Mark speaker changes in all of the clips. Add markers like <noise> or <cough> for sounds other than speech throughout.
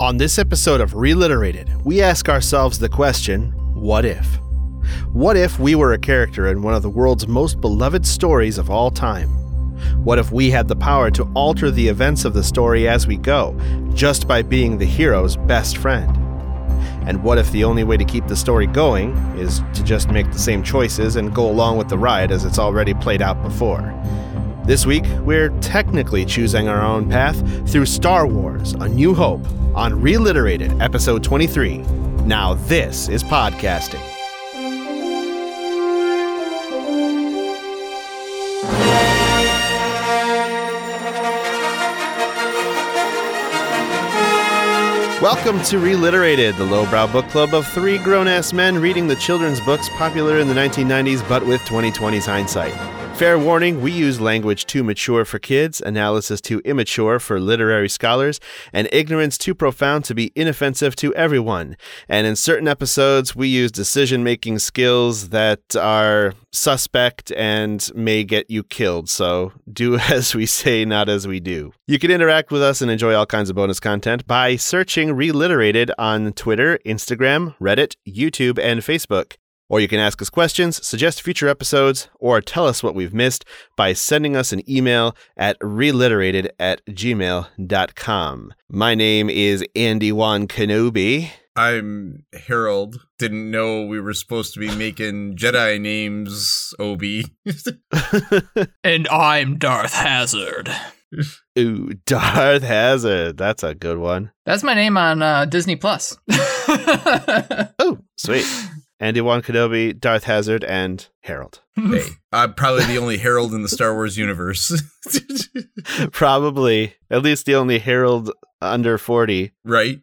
Speaker 1: On this episode of Reliterated, we ask ourselves the question what if? What if we were a character in one of the world's most beloved stories of all time? What if we had the power to alter the events of the story as we go, just by being the hero's best friend? And what if the only way to keep the story going is to just make the same choices and go along with the ride as it's already played out before? This week, we're technically choosing our own path through Star Wars A New Hope on Reliterated, Episode 23. Now, this is podcasting. Welcome to Reliterated, the lowbrow book club of three grown ass men reading the children's books popular in the 1990s but with 2020's hindsight. Fair warning, we use language too mature for kids, analysis too immature for literary scholars, and ignorance too profound to be inoffensive to everyone. And in certain episodes, we use decision making skills that are suspect and may get you killed. So do <laughs> as we say, not as we do. You can interact with us and enjoy all kinds of bonus content by searching Reliterated on Twitter, Instagram, Reddit, YouTube, and Facebook. Or you can ask us questions, suggest future episodes, or tell us what we've missed by sending us an email at reliterated at gmail.com. My name is Andy Wan Kenobi.
Speaker 2: I'm Harold. Didn't know we were supposed to be making Jedi names, Obi. <laughs>
Speaker 3: and I'm Darth Hazard.
Speaker 1: Ooh, Darth Hazard. That's a good one.
Speaker 3: That's my name on uh, Disney Plus. <laughs>
Speaker 1: oh, sweet. Andy Wan Kenobi, Darth Hazard, and Harold. <laughs>
Speaker 2: Hey, I'm probably the only Harold in the Star Wars universe. <laughs>
Speaker 1: probably. At least the only Harold under 40.
Speaker 2: Right.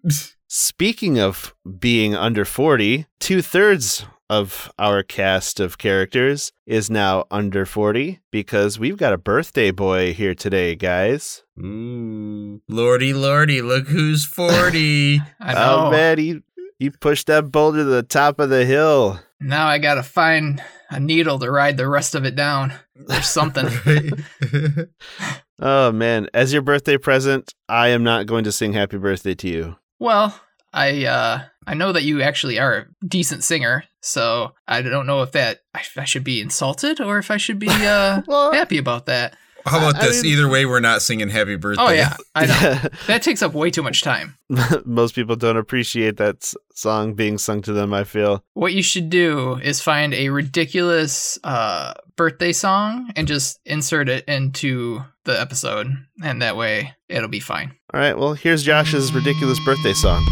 Speaker 1: Speaking of being under 40, two thirds of our cast of characters is now under 40 because we've got a birthday boy here today, guys.
Speaker 2: Ooh. Lordy, lordy, look who's 40. <laughs>
Speaker 3: I know.
Speaker 1: Oh, man, he, he pushed that boulder to the top of the hill.
Speaker 3: Now I gotta find a needle to ride the rest of it down or something. <laughs> <laughs>
Speaker 1: oh, man. As your birthday present, I am not going to sing happy birthday to you.
Speaker 3: Well, I uh I know that you actually are a decent singer, so I don't know if that I, I should be insulted or if I should be uh <laughs> well, happy about that.
Speaker 2: How about I this? Mean, Either way, we're not singing happy birthday.
Speaker 3: Oh yeah, I know. <laughs> that takes up way too much time. <laughs>
Speaker 1: Most people don't appreciate that song being sung to them. I feel
Speaker 3: what you should do is find a ridiculous uh, birthday song and just insert it into the episode, and that way it'll be fine.
Speaker 1: All right. Well, here's Josh's ridiculous birthday song.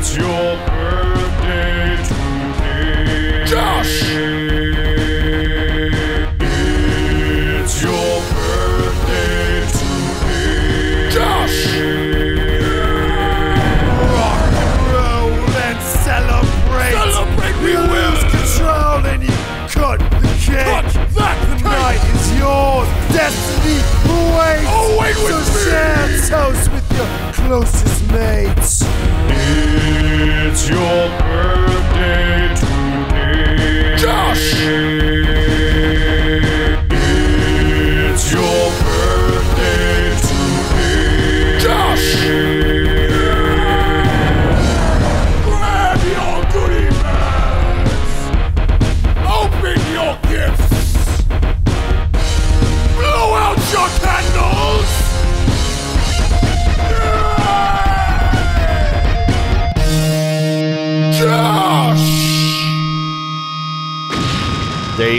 Speaker 4: It's your birthday today.
Speaker 2: Josh!
Speaker 4: Destiny awaits.
Speaker 2: Await oh,
Speaker 4: so
Speaker 2: with me.
Speaker 4: share toast with your closest mates. It's your birthday today.
Speaker 2: Josh!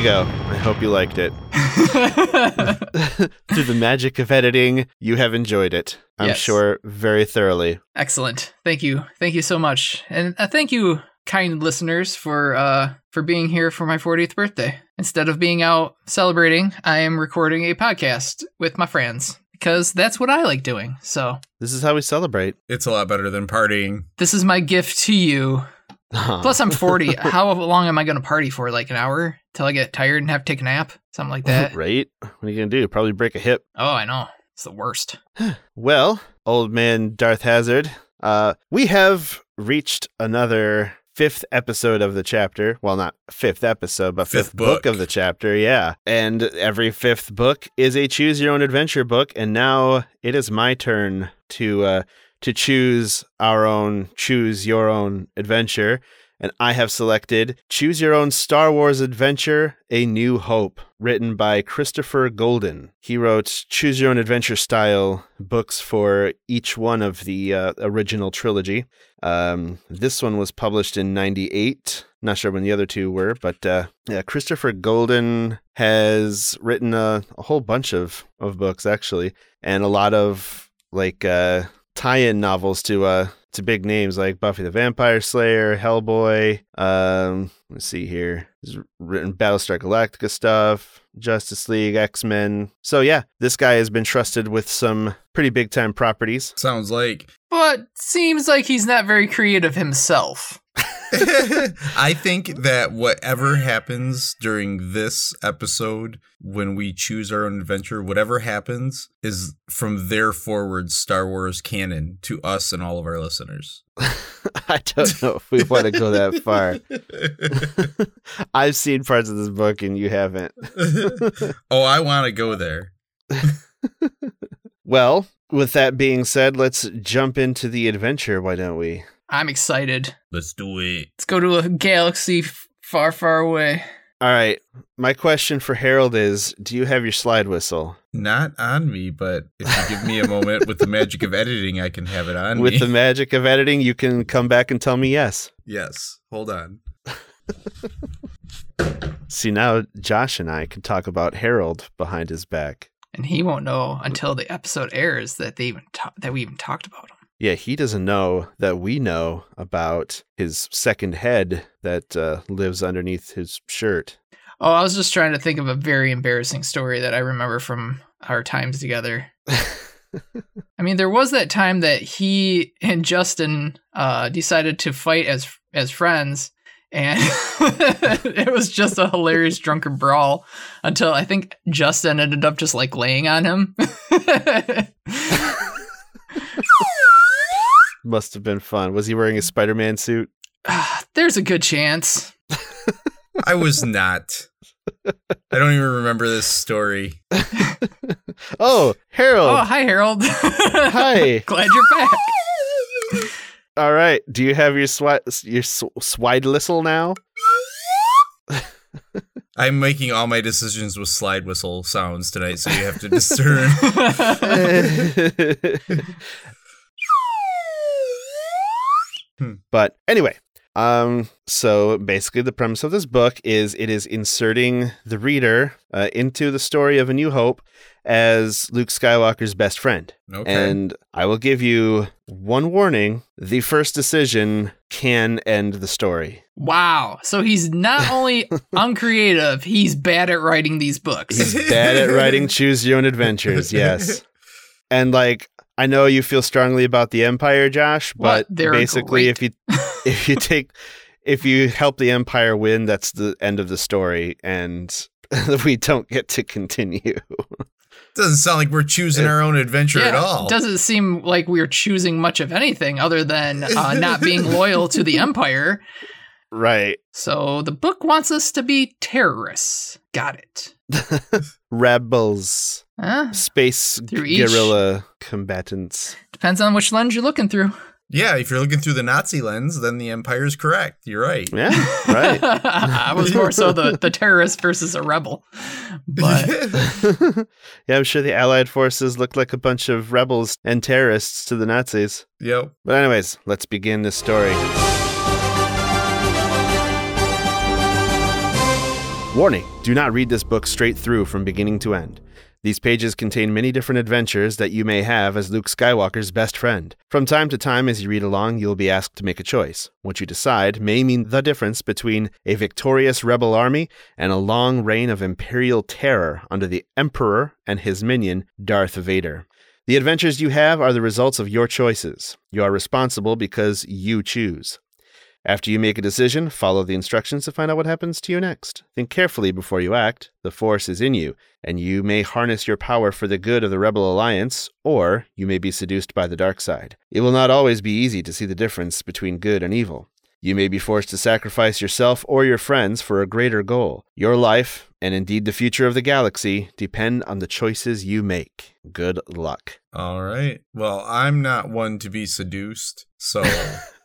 Speaker 1: Go. I hope you liked it. <laughs> Through the magic of editing, you have enjoyed it. I'm
Speaker 3: Yes.
Speaker 1: sure very thoroughly.
Speaker 3: Excellent. Thank you. Thank you so much. And uh, thank you, kind listeners, for uh for being here for my 40th birthday. Instead of being out celebrating, I am recording a podcast with my friends because that's what I like doing. So,
Speaker 1: This is how we celebrate.
Speaker 2: It's a lot better than partying.
Speaker 3: this is my gift to you. Plus, I'm 40. <laughs> How long am I going to party for? Like an hour till I get tired and have to take a nap? Something like that. <laughs>
Speaker 1: right? What are you going to do? Probably break a hip.
Speaker 3: Oh, I know. It's the worst. <sighs>
Speaker 1: Well, old man Darth Hazard, uh, we have reached another fifth episode of the chapter. Well, not fifth episode, but fifth,
Speaker 2: Fifth
Speaker 1: book.
Speaker 2: book.
Speaker 1: of the chapter. Yeah. And every fifth book is a choose your own adventure book. And now it is my turn to uh, to choose our own choose your own adventure. And I have selected Choose Your Own Star Wars Adventure A New Hope, written by Christopher Golden. He wrote Choose Your Own Adventure style books for each one of the uh, original trilogy. Um, this one was published in 98. Not sure when the other two were, but uh, yeah, Christopher Golden has written a, a whole bunch of, of books, actually, and a lot of like uh, tie-in novels to uh to big names like Buffy the Vampire Slayer, Hellboy. Um, let's see here. He's written Battlestar Galactica stuff, Justice League, X Men. So yeah, this guy has been trusted with some pretty big time properties.
Speaker 2: Sounds like.
Speaker 3: But seems like he's not very creative himself.
Speaker 2: I think that whatever happens during this episode, when we choose our own adventure, whatever happens is from there forward Star Wars canon to us and all of our listeners. <laughs>
Speaker 1: I don't know if we want to go that far. <laughs> I've seen parts of this book and you haven't. <laughs>
Speaker 2: oh, I want to go there.
Speaker 1: Well, with that being said, let's jump into the adventure, why don't we?
Speaker 3: I'm excited.
Speaker 2: Let's do it.
Speaker 3: Let's go to a galaxy f- far, far away.
Speaker 1: All right. My question for Harold is Do you have your slide whistle?
Speaker 2: Not on me, but if you give me a moment with the <laughs> magic of editing, I can have it on
Speaker 1: With
Speaker 2: me.
Speaker 1: the magic of editing, you can come back and tell me yes.
Speaker 2: yes. Hold on. <laughs>
Speaker 1: See, now Josh and I can talk about Harold behind his back.
Speaker 3: And he won't know until the episode airs that they even ta- that we even talked about him.
Speaker 1: Yeah, he doesn't know that we know about his second head that uh, lives underneath his shirt.
Speaker 3: Oh, I was just trying to think of a very embarrassing story that I remember from our times together. <laughs> I mean, there was that time that he and Justin uh, decided to fight as as friends, and <laughs> it was just a hilarious drunken brawl until I think Justin ended up just like laying on him. <laughs>
Speaker 1: Must have been fun. Was he wearing a Spider Man suit?
Speaker 3: Ah, There's a good chance.
Speaker 2: I was not. I don't even remember this story. <laughs>
Speaker 1: Oh, Harold.
Speaker 3: Oh, hi Harold. <laughs>
Speaker 1: Hi.
Speaker 3: Glad you're back.
Speaker 1: All right. Do you have your swi- your sw- swide whistle now? <laughs>
Speaker 2: I'm making all my decisions with slide whistle sounds tonight, so you have to discern.
Speaker 1: But anyway, um, so basically, the premise of this book is it is inserting the reader uh, into the story of A New Hope as Luke Skywalker's best friend.
Speaker 2: Okay.
Speaker 1: And I will give you one warning: the first decision can end the story.
Speaker 3: Wow. So he's not <laughs> only uncreative, he's bad at writing these books.
Speaker 1: He's bad at writing <laughs> choose your own adventures. Yes, <laughs> and like. I know you feel strongly about the Empire, Josh, but
Speaker 3: They're
Speaker 1: basically,
Speaker 3: great.
Speaker 1: if you <laughs> if you take if you help the empire win that's the end of the story and <laughs> we don't get to continue
Speaker 2: Doesn't sound like we're choosing our own adventure at all.
Speaker 3: it doesn't seem like we're choosing much of anything other than uh, not being <laughs> loyal to the Empire.
Speaker 1: right
Speaker 3: So the book wants us to be terrorists. Got it. <laughs>
Speaker 1: rebels
Speaker 3: Huh?
Speaker 1: space guerrilla combatants
Speaker 3: Depends on which lens you're looking through.
Speaker 2: yeah, if you're looking through the Nazi lens, then the Empire's correct. You're right.
Speaker 1: yeah right <laughs>
Speaker 3: I was more so the, the terrorist versus a rebel. But <laughs>
Speaker 1: yeah i'm sure the allied forces look like a bunch of rebels and terrorists to the nazis
Speaker 2: yep.
Speaker 1: but anyways let's begin this story Warning do not read this book straight through from beginning to end. These pages contain many different adventures that you may have as Luke Skywalker's best friend. From time to time, as you read along, you will be asked to make a choice. What you decide may mean the difference between a victorious rebel army and a long reign of imperial terror under the Emperor and his minion, Darth Vader. The adventures you have are the results of your choices. You are responsible because you choose. After you make a decision, follow the instructions to find out what happens to you next. Think carefully before you act. The Force is in you, and you may harness your power for the good of the Rebel Alliance, or you may be seduced by the dark side. It will not always be easy to see the difference between good and evil. You may be forced to sacrifice yourself or your friends for a greater goal. Your life, and indeed the future of the galaxy, depend on the choices you make. Good luck.
Speaker 2: All right. Well, I'm not one to be seduced, so <laughs>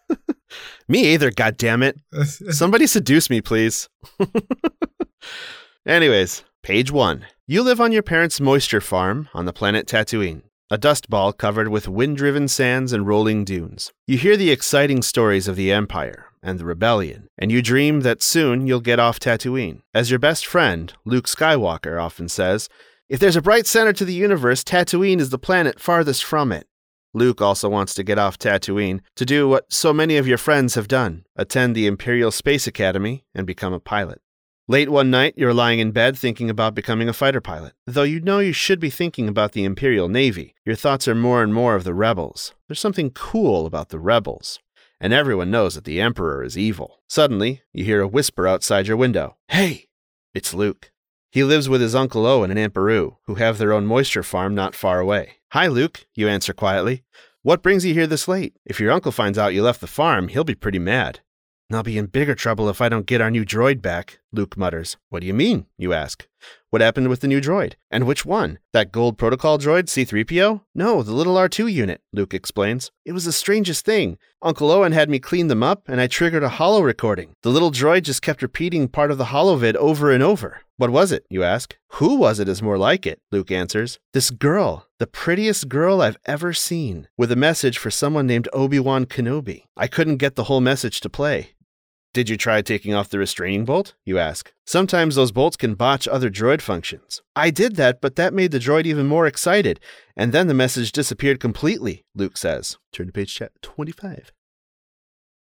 Speaker 1: Me either, God damn it! <laughs> Somebody seduce me, please. <laughs> Anyways, page one. You live on your parents' moisture farm on the planet Tatooine, a dust ball covered with wind driven sands and rolling dunes. You hear the exciting stories of the Empire and the Rebellion, and you dream that soon you'll get off Tatooine. As your best friend, Luke Skywalker, often says, if there's a bright center to the universe, Tatooine is the planet farthest from it. Luke also wants to get off Tatooine to do what so many of your friends have done attend the Imperial Space Academy and become a pilot. Late one night, you're lying in bed thinking about becoming a fighter pilot. Though you know you should be thinking about the Imperial Navy, your thoughts are more and more of the rebels. There's something cool about the rebels. And everyone knows that the Emperor is evil. Suddenly, you hear a whisper outside your window Hey! It's Luke. He lives with his Uncle Owen and Aunt Beru, who have their own moisture farm not far away. Hi, Luke, you answer quietly. What brings you here this late? If your uncle finds out you left the farm, he'll be pretty mad. I'll be in bigger trouble if I don't get our new droid back, Luke mutters. What do you mean? You ask. What happened with the new droid? And which one? That gold protocol droid, C3PO? No, the little R2 unit, Luke explains. It was the strangest thing. Uncle Owen had me clean them up, and I triggered a holo recording. The little droid just kept repeating part of the holovid over and over. What was it? You ask. Who was it is more like it, Luke answers. This girl, the prettiest girl I've ever seen, with a message for someone named Obi Wan Kenobi. I couldn't get the whole message to play. Did you try taking off the restraining bolt? You ask. Sometimes those bolts can botch other droid functions. I did that, but that made the droid even more excited, and then the message disappeared completely, Luke says. Turn to page 25.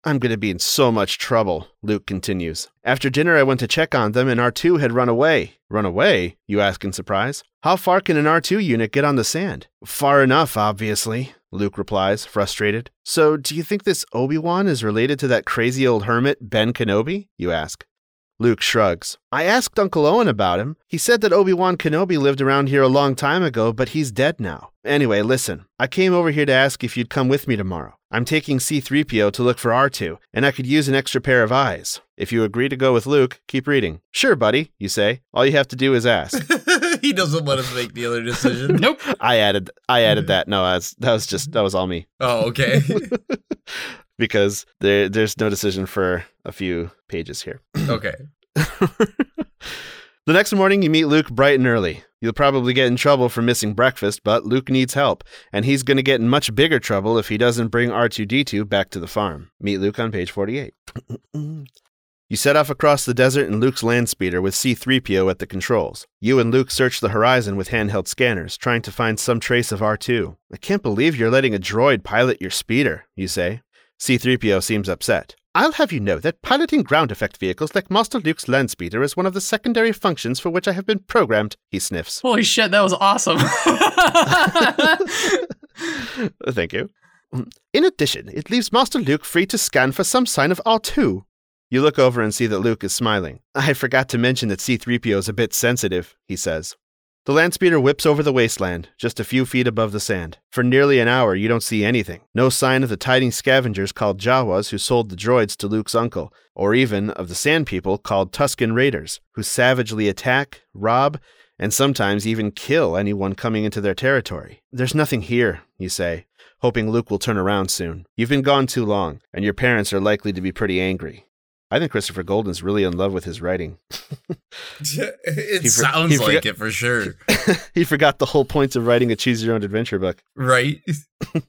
Speaker 1: I'm going to be in so much trouble, Luke continues. After dinner, I went to check on them, and R2 had run away. Run away? You ask in surprise. How far can an R2 unit get on the sand? Far enough, obviously, Luke replies, frustrated. So, do you think this Obi Wan is related to that crazy old hermit, Ben Kenobi? You ask. Luke shrugs. I asked Uncle Owen about him. He said that Obi Wan Kenobi lived around here a long time ago, but he's dead now. Anyway, listen, I came over here to ask if you'd come with me tomorrow. I'm taking C3PO to look for R2, and I could use an extra pair of eyes. If you agree to go with Luke, keep reading. Sure, buddy, you say. All you have to do is ask. <laughs>
Speaker 2: he doesn't let us make the other decision. <laughs>
Speaker 3: Nope.
Speaker 1: I added I added mm. that. No, that's, that was just that was all me.
Speaker 2: Oh, okay. <laughs>
Speaker 1: because there there's no decision for a few pages here.
Speaker 2: okay.
Speaker 1: The next morning, you meet Luke bright and early. You'll probably get in trouble for missing breakfast, but Luke needs help, and he's going to get in much bigger trouble if he doesn't bring R2D2 back to the farm. Meet Luke on page 48. <clears throat> you set off across the desert in Luke's land speeder with C3PO at the controls. You and Luke search the horizon with handheld scanners, trying to find some trace of R2. I can't believe you're letting a droid pilot your speeder, you say. C3PO seems upset. I'll have you know that piloting ground effect vehicles like Master Luke's Landspeeder is one of the secondary functions for which I have been programmed, he sniffs.
Speaker 3: Holy shit, that was awesome. <laughs> <laughs>
Speaker 1: Thank you. In addition, it leaves Master Luke free to scan for some sign of R2. You look over and see that Luke is smiling. I forgot to mention that C3PO is a bit sensitive, he says. The land speeder whips over the wasteland, just a few feet above the sand. For nearly an hour, you don't see anything. No sign of the tiding scavengers called Jawas who sold the droids to Luke's uncle, or even of the sand people called Tusken Raiders, who savagely attack, rob, and sometimes even kill anyone coming into their territory. There's nothing here, you say, hoping Luke will turn around soon. You've been gone too long, and your parents are likely to be pretty angry. I think Christopher Golden's really in love with his writing. <laughs>
Speaker 2: it
Speaker 1: for-
Speaker 2: sounds
Speaker 1: he
Speaker 2: like
Speaker 1: forgot-
Speaker 2: it for sure. <laughs>
Speaker 1: he forgot the whole point of writing a choose your own adventure book.
Speaker 2: Right? <laughs>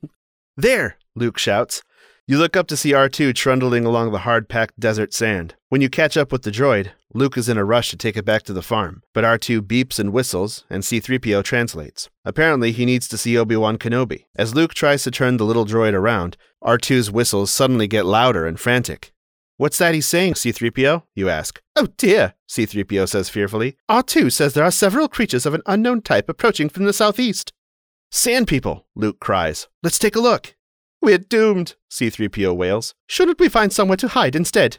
Speaker 1: There, Luke shouts. You look up to see R2 trundling along the hard packed desert sand. When you catch up with the droid, Luke is in a rush to take it back to the farm, but R2 beeps and whistles, and C3PO translates. Apparently, he needs to see Obi Wan Kenobi. As Luke tries to turn the little droid around, R2's whistles suddenly get louder and frantic. What's that he's saying, C3PO? You ask. Oh dear, C3PO says fearfully. R2 says there are several creatures of an unknown type approaching from the southeast. Sand people, Luke cries. Let's take a look. We're doomed, C3PO wails. Shouldn't we find somewhere to hide instead?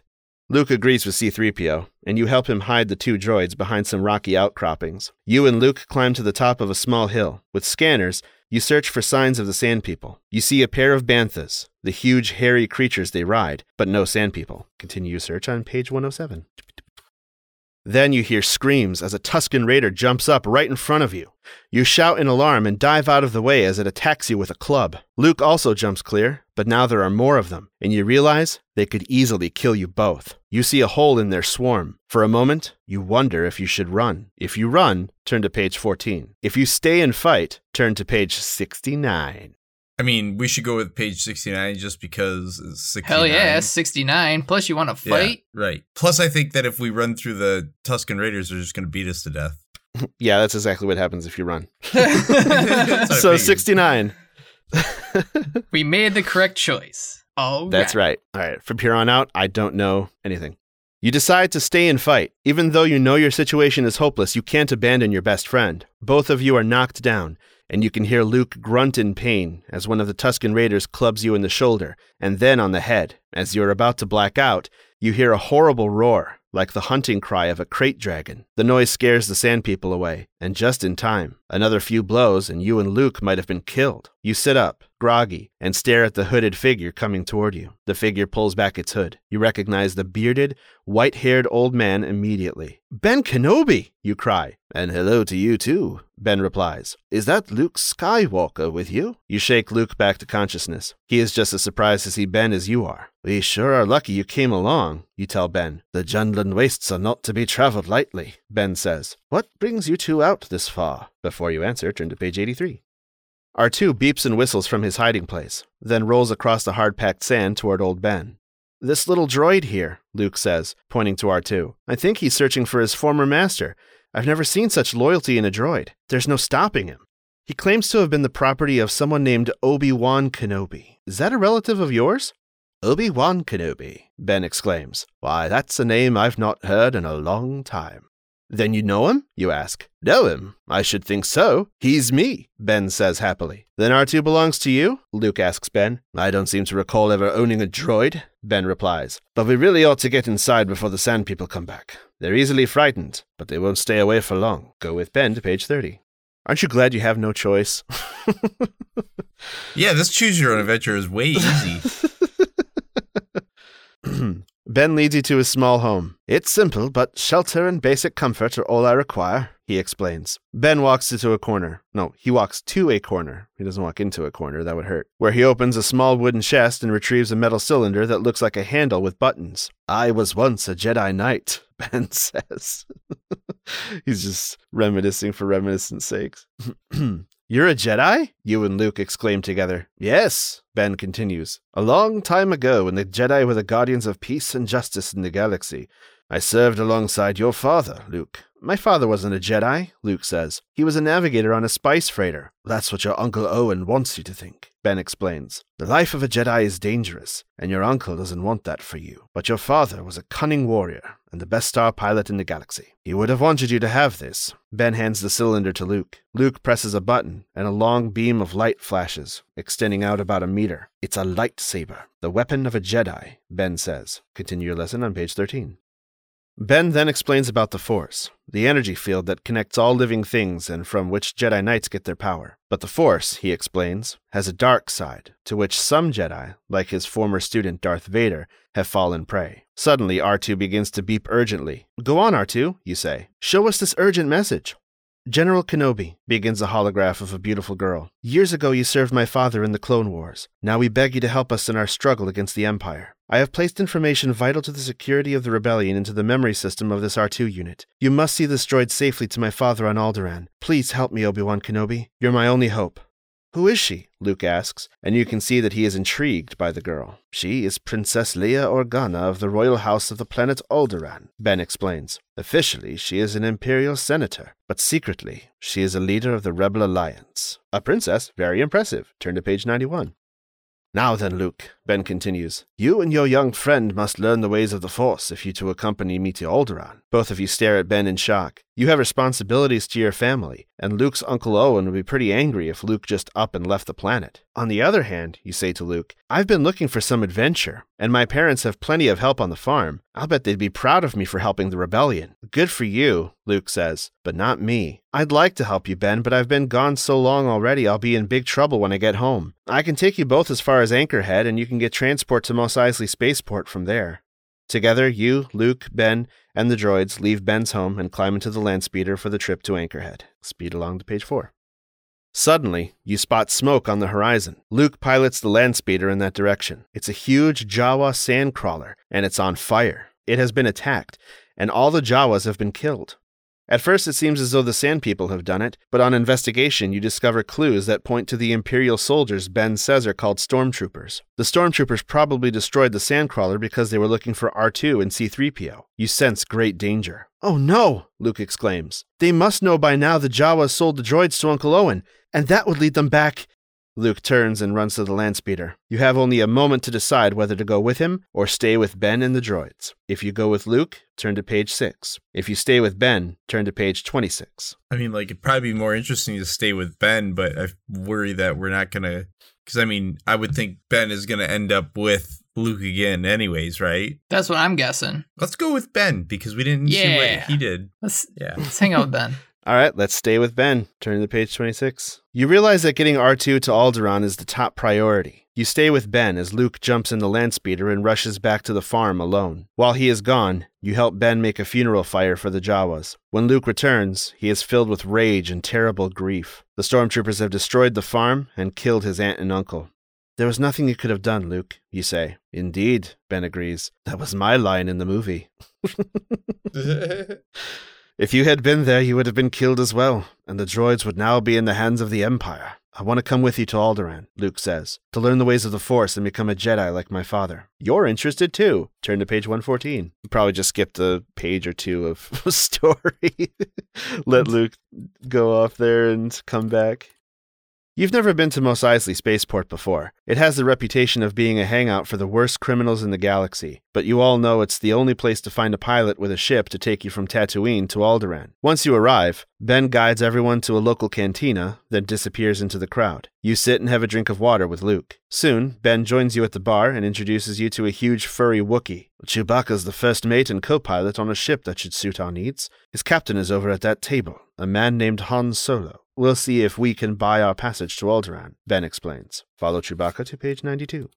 Speaker 1: Luke agrees with C3PO, and you help him hide the two droids behind some rocky outcroppings. You and Luke climb to the top of a small hill. With scanners, You search for signs of the Sand People. You see a pair of banthas, the huge hairy creatures they ride, but no Sand People. Continue your search on page 107. Then you hear screams as a Tusken raider jumps up right in front of you. You shout in alarm and dive out of the way as it attacks you with a club. Luke also jumps clear, but now there are more of them, and you realize they could easily kill you both. You see a hole in their swarm. For a moment, you wonder if you should run. If you run, turn to page 14. If you stay and fight, turn to page 69.
Speaker 2: I mean, we should go with page 69 just because it's 69.
Speaker 3: Hell yeah, 69. Plus, you want to
Speaker 2: Yeah,
Speaker 3: fight?
Speaker 2: right. Plus, I think that if we run through the Tusken Raiders, they're just going to beat us to death. <laughs>
Speaker 1: Yeah, that's exactly what happens if you run. <laughs> <laughs>
Speaker 2: That's what I
Speaker 1: so 69.
Speaker 3: we made the correct choice. Oh,
Speaker 1: That's right. All right. From here on out, I don't know anything. You decide to stay and fight. Even though you know your situation is hopeless, you can't abandon your best friend. Both of you are knocked down, and you can hear Luke grunt in pain as one of the Tusken Raiders clubs you in the shoulder and then on the head. As you're about to black out, you hear a horrible roar, like the hunting cry of a krayt dragon. The noise scares the Sand People away, and just in time. Another few blows, and you and Luke might have been killed. You sit up, groggy, and stare at the hooded figure coming toward you. The figure pulls back its hood. You recognize the bearded, white haired old man immediately. Ben Kenobi! You cry. And hello to you too, Ben replies. Is that Luke Skywalker with you? You shake Luke back to consciousness. He is just as surprised to see Ben as you are. We sure are lucky you came along, you tell Ben. The Jundland wastes are not to be traveled lightly, Ben says. What brings you two out this far? Before you answer, turn to page 83. R2 beeps and whistles from his hiding place, then rolls across the hard packed sand toward old Ben. This little droid here, Luke says, pointing to R2. I think he's searching for his former master. I've never seen such loyalty in a droid. There's no stopping him. He claims to have been the property of someone named Obi Wan Kenobi. Is that a relative of yours? Obi Wan Kenobi, Ben exclaims. Why, that's a name I've not heard in a long time. Then you know him? You ask. Know him? I should think so. He's me, Ben says happily. Then R2 belongs to you? Luke asks Ben. I don't seem to recall ever owning a droid, Ben replies. But we really ought to get inside before the Sand People come back. They're easily frightened, but they won't stay away for long. Go with Ben to page 30. Aren't you glad you have no choice? <laughs>
Speaker 2: Yeah, this choose your own adventure is way easy. <laughs>
Speaker 1: ben leads you to his small home. It's simple, but shelter and basic comfort are all I require, he explains. Ben walks into a corner. No, he walks to a corner. He doesn't walk into a corner, that would hurt. Where he opens a small wooden chest and retrieves a metal cylinder that looks like a handle with buttons. I was once a Jedi Knight, <laughs> Ben says. <laughs> He's just reminiscing for reminiscence sakes. <clears throat> You're a Jedi? You and Luke exclaim together. Yes, Ben continues. A long time ago, when the Jedi were the guardians of peace and justice in the galaxy, I served alongside your father, Luke. My father wasn't a Jedi, Luke says. He was a navigator on a spice freighter. That's what your Uncle Owen wants you to think, Ben explains. The life of a Jedi is dangerous, and your uncle doesn't want that for you. But your father was a cunning warrior and the best star pilot in the galaxy. He would have wanted you to have this. Ben hands the cylinder to Luke. Luke presses a button, and a long beam of light flashes, extending out about a meter. It's a lightsaber, the weapon of a Jedi, Ben says. Continue your lesson on page 13. Ben then explains about the Force, the energy field that connects all living things and from which Jedi Knights get their power. But the Force, he explains, has a dark side, to which some Jedi, like his former student Darth Vader, have fallen prey. Suddenly, R2 begins to beep urgently. Go on, R2, you say. Show us this urgent message. General Kenobi, begins a holograph of a beautiful girl. Years ago you served my father in the Clone Wars. Now we beg you to help us in our struggle against the Empire. I have placed information vital to the security of the rebellion into the memory system of this R2 unit. You must see this droid safely to my father on Alderaan. Please help me, Obi-Wan Kenobi. You're my only hope. Who is she? Luke asks, and you can see that he is intrigued by the girl. She is Princess Leia Organa of the royal house of the planet Alderaan, Ben explains. Officially, she is an imperial senator, but secretly, she is a leader of the Rebel Alliance. A princess, very impressive. Turn to page 91. Now then, Luke, Ben continues, You and your young friend must learn the ways of the Force if you to accompany me to Alderaan. Both of you stare at Ben in shock. You have responsibilities to your family, and Luke's Uncle Owen would be pretty angry if Luke just up and left the planet. On the other hand, you say to Luke, I've been looking for some adventure, and my parents have plenty of help on the farm. I'll bet they'd be proud of me for helping the rebellion. Good for you, Luke says, but not me. I'd like to help you, Ben, but I've been gone so long already I'll be in big trouble when I get home. I can take you both as far as Anchorhead, and you can get transport to Mos Eisley Spaceport from there. Together, you, Luke, Ben, and the droids leave Ben's home and climb into the land speeder for the trip to Anchorhead. Speed along to page four. Suddenly, you spot smoke on the horizon. Luke pilots the land speeder in that direction. It's a huge Jawa sandcrawler, and it's on fire. It has been attacked, and all the Jawas have been killed. At first, it seems as though the Sand People have done it, but on investigation, you discover clues that point to the Imperial soldiers Ben says are called stormtroopers. The stormtroopers probably destroyed the Sandcrawler because they were looking for R2 and C3PO. You sense great danger. Oh no! Luke exclaims. They must know by now the Jawas sold the droids to Uncle Owen, and that would lead them back. Luke turns and runs to the land speeder. You have only a moment to decide whether to go with him or stay with Ben and the droids. If you go with Luke, turn to page 6. If you stay with Ben, turn to page 26.
Speaker 2: I mean, like, it'd probably be more interesting to stay with Ben, but I worry that we're not going to. Because, I mean, I would think Ben is going to end up with Luke again, anyways, right?
Speaker 3: That's what I'm guessing.
Speaker 2: Let's go with Ben because we didn't see
Speaker 3: Yeah.
Speaker 2: what he did.
Speaker 3: Let's
Speaker 2: Yeah.
Speaker 3: let's hang out with Ben. <laughs>
Speaker 1: All right, let's stay with Ben. Turn to page 26. You realize that getting R2 to Alderaan is the top priority. You stay with Ben as Luke jumps in the land speeder and rushes back to the farm alone. While he is gone, you help Ben make a funeral fire for the Jawas. When Luke returns, he is filled with rage and terrible grief. The stormtroopers have destroyed the farm and killed his aunt and uncle. There was nothing you could have done, Luke, you say. Indeed, Ben agrees. That was my line in the movie. <laughs> <laughs> <laughs> If you had been there, you would have been killed as well, and the droids would now be in the hands of the Empire. I want to come with you to Alderaan, Luke says, to learn the ways of the Force and become a Jedi like my father. You're interested too. Turn to page 114. You probably just skipped a page or two of <laughs> story. <laughs> Let Luke go off there and come back. You've never been to Mos Eisley Spaceport before. It has the reputation of being a hangout for the worst criminals in the galaxy, but you all know it's the only place to find a pilot with a ship to take you from Tatooine to Alderaan. Once you arrive, Ben guides everyone to a local cantina, then disappears into the crowd. You sit and have a drink of water with Luke. Soon, Ben joins you at the bar and introduces you to a huge furry Wookiee. Chewbacca's the first mate and co-pilot on a ship that should suit our needs. His captain is over at that table, a man named Han Solo. We'll see if we can buy our passage to Alderaan, Ben explains. Follow Chewbacca to page 92.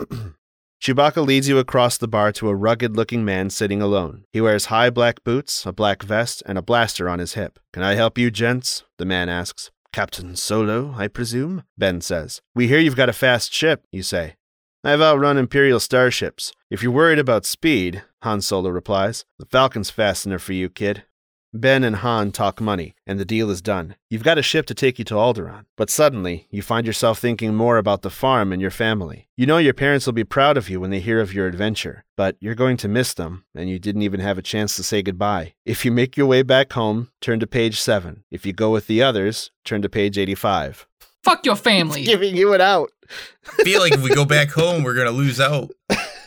Speaker 1: <clears throat> Chewbacca leads you across the bar to a rugged looking man sitting alone. He wears high black boots, a black vest, and a blaster on his hip. Can I help you, gents? The man asks. Captain Solo, I presume? Ben says. We hear you've got a fast ship, you say. I've outrun Imperial starships. If you're worried about speed, Han Solo replies, the Falcon's fast enough for you, kid. Ben and Han talk money, and the deal is done. You've got a ship to take you to Alderaan. But suddenly, you find yourself thinking more about the farm and your family. You know your parents will be proud of you when they hear of your adventure, but you're going to miss them, and you didn't even have a chance to say goodbye. If you make your way back home, turn to page 7. If you go with the others, turn to page 85.
Speaker 3: Fuck your family.
Speaker 1: Giving you it out.
Speaker 2: I feel like if we go back <laughs> home, we're going to lose out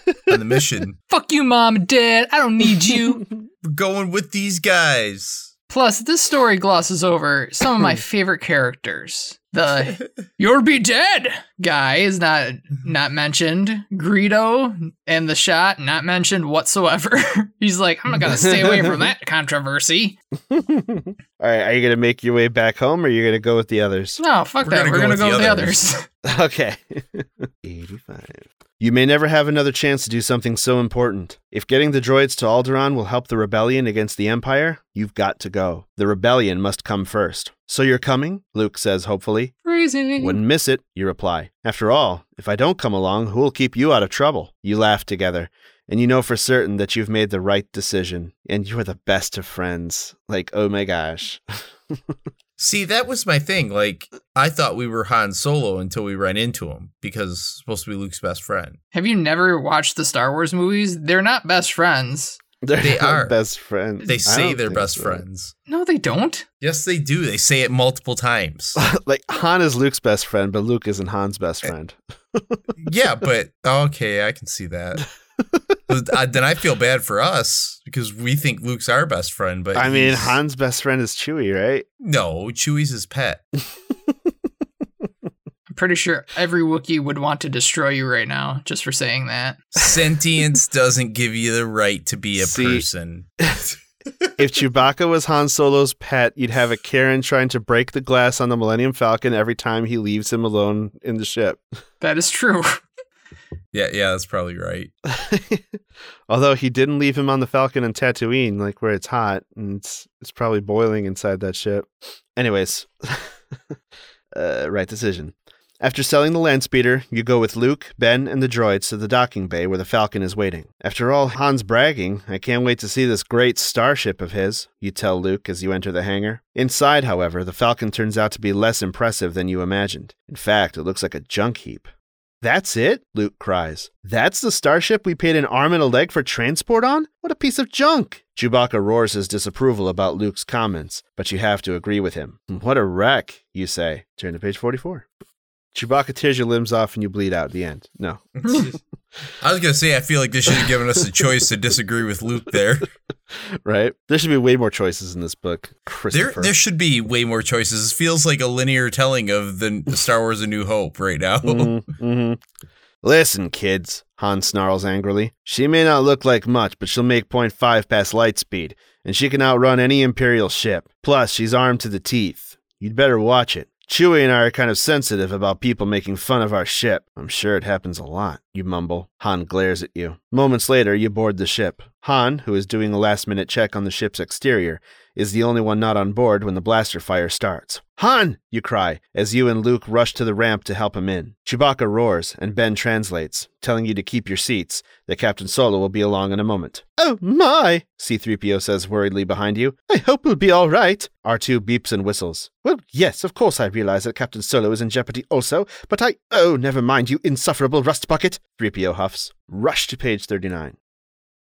Speaker 2: <laughs> on the mission.
Speaker 3: Fuck you, mom and dad. I don't need you. <laughs>
Speaker 2: We're going with these guys.
Speaker 3: Plus, this story glosses over some of my <laughs> favorite characters. The "You'll be dead" guy is not mm-hmm. not mentioned. Greedo and the shot not mentioned whatsoever. He's like, I'm not gonna stay away from that controversy.
Speaker 1: All right, are you going to make your way back home or are you going to go with the others?
Speaker 3: No, fuck
Speaker 2: We're
Speaker 3: that.
Speaker 2: gonna
Speaker 3: We're
Speaker 2: go
Speaker 3: gonna
Speaker 2: with
Speaker 3: go
Speaker 2: the
Speaker 3: with the
Speaker 2: others.
Speaker 3: others.
Speaker 1: Okay. 85. You may never have another chance to do something so important. If getting the droids to Alderaan will help the rebellion against the Empire, you've got to go. The rebellion must come first. So you're coming? Luke says hopefully.
Speaker 3: Crazy.
Speaker 1: Wouldn't miss it, you reply. After all, if I don't come along, who'll keep you out of trouble? You laugh together, and you know for certain that you've made the right decision, and you're the best of friends. Like, oh my gosh. <laughs>
Speaker 2: See, that was my thing. Like, I thought we were Han Solo until we ran into him because it's supposed to be Luke's best friend.
Speaker 3: Have you never watched the Star Wars movies? They're not best friends.
Speaker 1: They're
Speaker 2: They are.
Speaker 1: best friends.
Speaker 2: They say they're best
Speaker 1: so.
Speaker 2: friends.
Speaker 3: No, they don't.
Speaker 2: Yes, they do. They say it multiple times. <laughs>
Speaker 1: like Han is Luke's best friend, but Luke isn't Han's best
Speaker 2: Eh,
Speaker 1: friend.
Speaker 2: yeah, but okay, I can see that. <laughs> But, uh, then I feel bad for us because we think Luke's our best friend. But
Speaker 1: I mean, Han's best friend is Chewie, right?
Speaker 2: no, Chewie's his pet. <laughs>
Speaker 3: I'm pretty sure every Wookiee would want to destroy you right now just for saying that.
Speaker 2: Sentience <laughs> doesn't give you the right to be a
Speaker 1: See-
Speaker 2: person. <laughs>
Speaker 1: if Chewbacca was Han Solo's pet, you'd have a Karen trying to break the glass on the Millennium Falcon every time he leaves him alone in the ship.
Speaker 3: That is true.
Speaker 2: Yeah, yeah, that's probably right. <laughs>
Speaker 1: Although he didn't leave him on the Falcon and Tatooine, like where it's hot and it's it's probably boiling inside that ship. Anyways, <laughs> uh, right decision. After selling the land speeder, you go with Luke, Ben, and the droids to the docking bay where the Falcon is waiting. After all Han's bragging, I can't wait to see this great starship of his, you tell Luke as you enter the hangar. Inside, however, the Falcon turns out to be less impressive than you imagined. In fact, it looks like a junk heap. That's it? Luke cries. That's the starship we paid an arm and a leg for transport on? What a piece of junk! Chewbacca roars his disapproval about Luke's comments, but you have to agree with him. What a wreck, you say. Turn to page 44. Chewbacca tears your limbs off and you bleed out. At the end. No. <laughs>
Speaker 2: I was gonna say I feel like they should have given us a choice to disagree with Luke there. <laughs>
Speaker 1: Right? There should be way more choices in this book.
Speaker 2: There there should be way more choices. It feels like a linear telling of the Star Wars A New Hope right now.
Speaker 1: Mhm, mhm. Listen, kids, Han snarls angrily. She may not look like much, but she'll make 0.5 past light speed, and she can outrun any Imperial ship. Plus, she's armed to the teeth. You'd better watch it. Chewie and I are kind of sensitive about people making fun of our ship. I'm sure it happens a lot, you mumble. Han glares at you. Moments later, you board the ship. Han, who is doing a last minute check on the ship's exterior, is the only one not on board when the blaster fire starts. Han! You cry as you and Luke rush to the ramp to help him in. Chewbacca roars, and Ben translates, telling you to keep your seats, that Captain Solo will be along in a moment. Oh my! C3PO says worriedly behind you. I hope we'll be all right. R2 beeps and whistles. Well, yes, of course I realize that Captain Solo is in jeopardy also, but I. Oh, never mind, you insufferable rust bucket! 3PO huffs. Rush to page 39.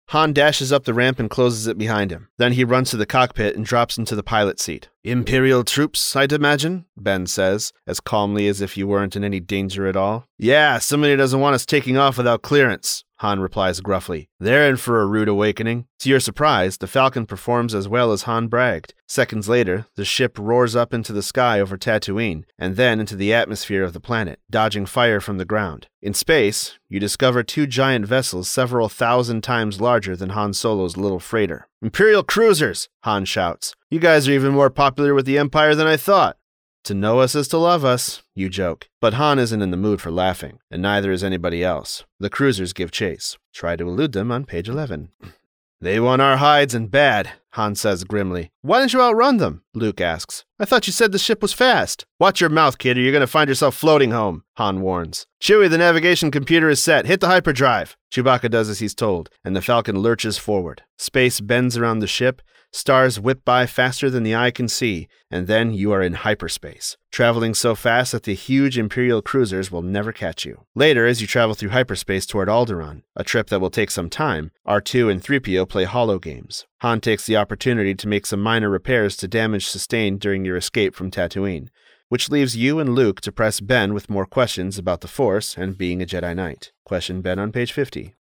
Speaker 1: Han dashes up the ramp and closes it behind him. Then he runs to the cockpit and drops into the pilot seat. Imperial troops, I'd imagine, Ben says, as calmly as if you weren't in any danger at all. Yeah, somebody doesn't want us taking off without clearance, Han replies gruffly. They're in for a rude awakening. To your surprise, the Falcon performs as well as Han bragged. Seconds later, the ship roars up into the sky over Tatooine, and then into the atmosphere of the planet, dodging fire from the ground. In space, you discover two giant vessels several thousand times larger than Han Solo's little freighter. Imperial cruisers! Han shouts. You guys are even more popular with the Empire than I thought. To know us is to love us, you joke. But Han isn't in the mood for laughing, and neither is anybody else. The cruisers give chase. Try to elude them on page 11. <clears throat> They want our hides and bad, Han says grimly. Why didn't you outrun them? Luke asks. I thought you said the ship was fast. Watch your mouth, kid, or you're going to find yourself floating home, Han warns. Chewie, the navigation computer is set. Hit the hyperdrive. Chewbacca does as he's told, and the Falcon lurches forward. Space bends around the ship, Stars whip by faster than the eye can see, and then you are in hyperspace, traveling so fast that the huge Imperial cruisers will never catch you. Later, as you travel through hyperspace toward Alderaan, a trip that will take some time, R2 and 3PO play holo games. Han takes the opportunity to make some minor repairs to damage sustained during your escape from Tatooine, which leaves you and Luke to press Ben with more questions about the Force and being a Jedi Knight. Question Ben on page 50.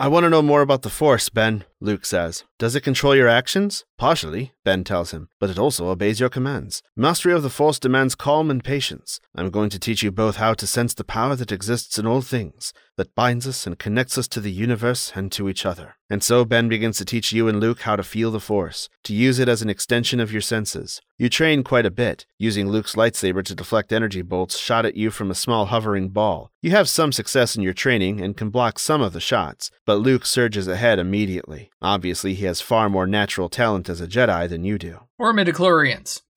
Speaker 1: I want to know more about the Force, Ben, Luke says. Does it control your actions? Partially, Ben tells him, but it also obeys your commands. Mastery of the Force demands calm and patience. I'm going to teach you both how to sense the power that exists in all things, that binds us and connects us to the universe and to each other. And so Ben begins to teach you and Luke how to feel the Force, to use it as an extension of your senses. You train quite a bit, using Luke's lightsaber to deflect energy bolts shot at you from a small hovering ball. You have some success in your training and can block some of the shots, but Luke surges ahead immediately. Obviously, he has far more natural talent as a Jedi than you do.
Speaker 3: Or midichlorians. <laughs>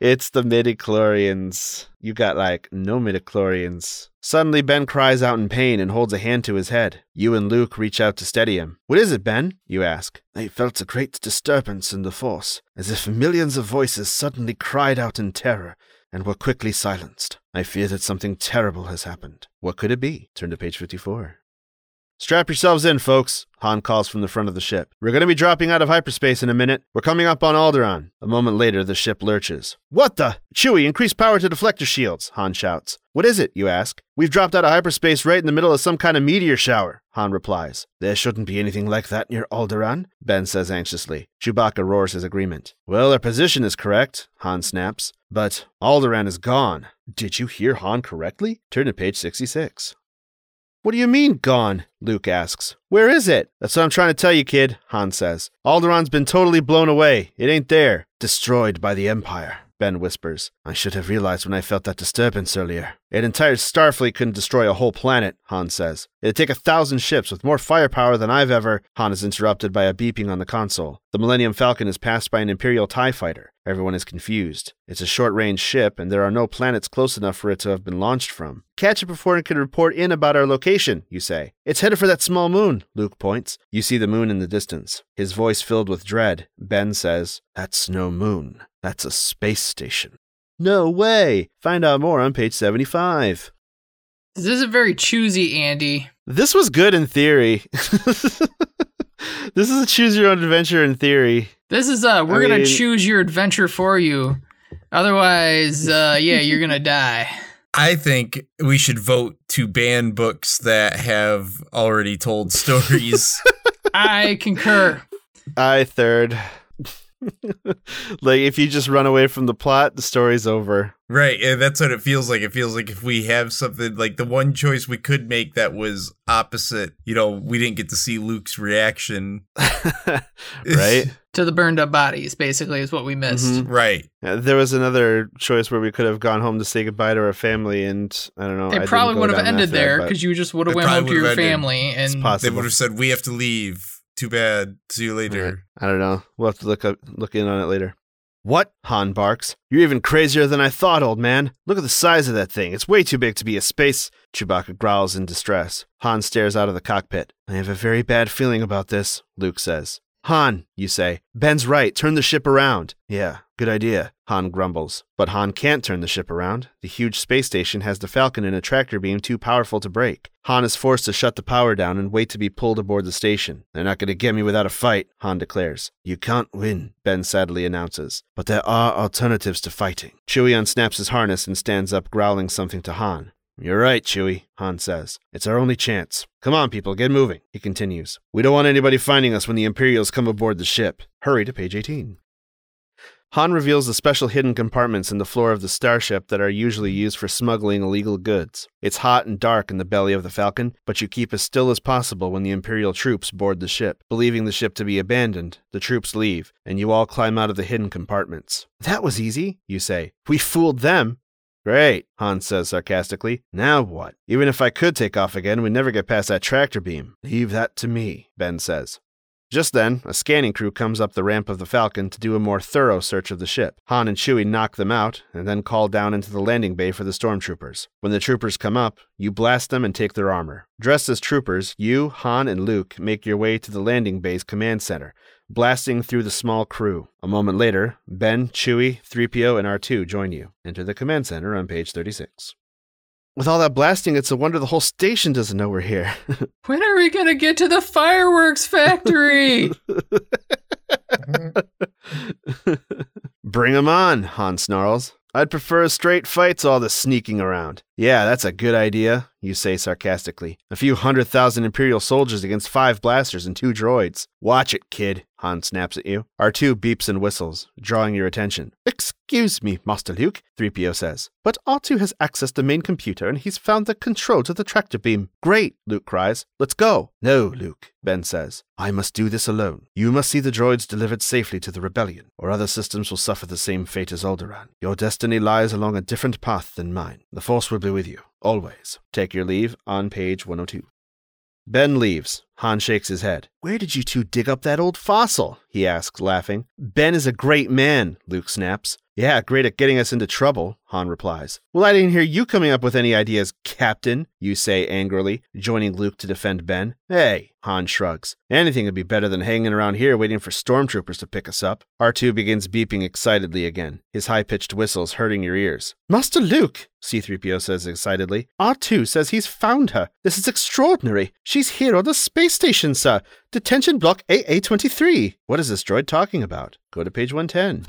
Speaker 1: it's the midichlorians. You got like no midichlorians. Suddenly, Ben cries out in pain and holds a hand to his head. You and Luke reach out to steady him. What is it, Ben? You ask. I felt a great disturbance in the Force, as if millions of voices suddenly cried out in terror and were quickly silenced. I fear that something terrible has happened. What could it be? Turn to page 54. Strap yourselves in, folks, Han calls from the front of the ship. We're going to be dropping out of hyperspace in a minute. We're coming up on Alderaan. A moment later, the ship lurches. What the? Chewie, increase power to deflector shields, Han shouts. What is it, you ask? We've dropped out of hyperspace right in the middle of some kind of meteor shower, Han replies. There shouldn't be anything like that near Alderaan, Ben says anxiously. Chewbacca roars his agreement. Well, our position is correct, Han snaps. But Alderaan is gone. Did you hear Han correctly? Turn to page 66. What do you mean, gone? Luke asks. Where is it? That's what I'm trying to tell you, kid, Han says. Alderaan's been totally blown away. It ain't there. Destroyed by the Empire. Ben whispers. I should have realized when I felt that disturbance earlier. An entire Starfleet couldn't destroy a whole planet, Han says. It'd take a thousand ships with more firepower than I've ever. Han is interrupted by a beeping on the console. The Millennium Falcon is passed by an Imperial TIE fighter. Everyone is confused. It's a short range ship, and there are no planets close enough for it to have been launched from. Catch it before it can report in about our location, you say. It's headed for that small moon, Luke points. You see the moon in the distance. His voice filled with dread. Ben says, That's no moon. That's a space station. No way! Find out more on page 75.
Speaker 3: This isn't very choosy, Andy.
Speaker 1: This was good in theory. <laughs> this is a choose your own adventure in theory.
Speaker 3: This is uh we're
Speaker 1: I
Speaker 3: gonna
Speaker 1: mean-
Speaker 3: choose your adventure for you. Otherwise, uh <laughs> yeah, you're gonna die.
Speaker 2: I think we should vote to ban books that have already told stories. <laughs>
Speaker 3: I concur.
Speaker 1: I third. <laughs> like if you just run away from the plot, the story's over.
Speaker 2: right. And that's what it feels like. It feels like if we have something like the one choice we could make that was opposite, you know, we didn't get to see Luke's reaction. <laughs>
Speaker 1: right? <laughs>
Speaker 3: To the burned up bodies, basically, is what we missed.
Speaker 1: Mhm.
Speaker 2: Right.
Speaker 1: Yeah, there was another choice where we could have gone home to say goodbye to our family, and I don't know. I
Speaker 3: It
Speaker 1: didn't
Speaker 3: probably would have ended there because you just would have went home to your
Speaker 2: would've ended.
Speaker 3: family
Speaker 1: it's
Speaker 3: and
Speaker 2: They would have said, "We have to leave. Too bad. See you later."
Speaker 1: Alright, I don't know. We'll have to look up, look in on it later. What? Han barks. You're even crazier than I thought, old man. Look at the size of that thing. It's way too big to be a space. Chewbacca growls in distress. Han stares out of the cockpit. I have a very bad feeling about this, Luke says. Han, you say. Ben's right. Turn the ship around. Yeah, good idea, Han grumbles. But Han can't turn the ship around. The huge space station has the Falcon in a tractor beam too powerful to break. Han is forced to shut the power down and wait to be pulled aboard the station. They're not going to get me without a fight, Han declares. You can't win, Ben sadly announces. But there are alternatives to fighting. Chewie unsnaps his harness and stands up, growling something to Han. You're right, Chewie, Han says. It's our only chance. Come on, people, get moving, he continues. We don't want anybody finding us when the Imperials come aboard the ship. Hurry to page 18. Han reveals the special hidden compartments in the floor of the starship that are usually used for smuggling illegal goods. It's hot and dark in the belly of the Falcon, but you keep as still as possible when the Imperial troops board the ship. Believing the ship to be abandoned, the troops leave, and you all climb out of the hidden compartments. That was easy, you say. We fooled them. Great, Han says sarcastically. Now what? Even if I could take off again, we'd never get past that tractor beam. Leave that to me, Ben says. Just then, a scanning crew comes up the ramp of the Falcon to do a more thorough search of the ship. Han and Chewie knock them out, and then call down into the landing bay for the stormtroopers. When the troopers come up, you blast them and take their armor. Dressed as troopers, you, Han, and Luke make your way to the landing bay's command center, blasting through the small crew. A moment later, Ben, Chewie, 3PO, and R2 join you. Enter the command center on page 36. With all that blasting, it's a wonder the whole station doesn't know we're here. <laughs>
Speaker 3: When are we gonna get to the fireworks factory? <laughs>
Speaker 1: Bring 'em on, Han snarls. I'd prefer straight fight to all the sneaking around. Yeah, that's a good idea, you say sarcastically. A few hundred thousand Imperial soldiers against five blasters and two droids. Watch it, kid, Han snaps at you. R2 beeps and whistles, drawing your attention. Excuse me, Master Luke, 3PO says. But R2 has accessed the main computer and he's found the control to the tractor beam. Great, Luke cries. Let's go. No, Luke, Ben says. I must do this alone. You must see the droids delivered safely to the rebellion, or other systems will suffer the same fate as Alderaan. Your destiny lies along a different path than mine. The Force will be with you, always. Take your leave on page 102. Ben leaves. Han shakes his head. Where did you two dig up that old fossil? he asks, laughing. Ben is a great man, Luke snaps. Yeah, great at getting us into trouble, Han replies. Well, I didn't hear you coming up with any ideas, Captain, you say angrily, joining Luke to defend Ben. Hey, Han shrugs. Anything would be better than hanging around here waiting for stormtroopers to pick us up. R2 begins beeping excitedly again, his high pitched whistles hurting your ears. Master Luke, C3PO says excitedly. R2 says he's found her. This is extraordinary. She's here on the space station, sir. Detention block AA23. What is this droid talking about? Go to page 110.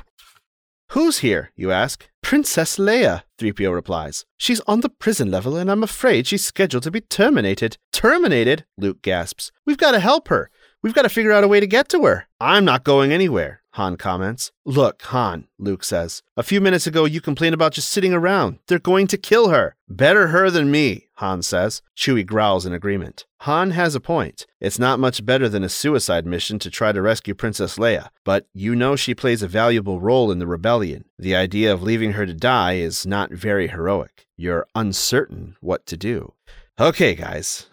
Speaker 1: Who's here, you ask? Princess Leia, 3PO replies. She's on the prison level, and I'm afraid she's scheduled to be terminated. Terminated? Luke gasps. We've got to help her. We've got to figure out a way to get to her. I'm not going anywhere, Han comments. Look, Han, Luke says. A few minutes ago you complained about just sitting around. They're going to kill her. Better her than me, Han says. Chewie growls in agreement. Han has a point. It's not much better than a suicide mission to try to rescue Princess Leia, but you know she plays a valuable role in the rebellion. The idea of leaving her to die is not very heroic. You're uncertain what to do. Okay, guys. <laughs>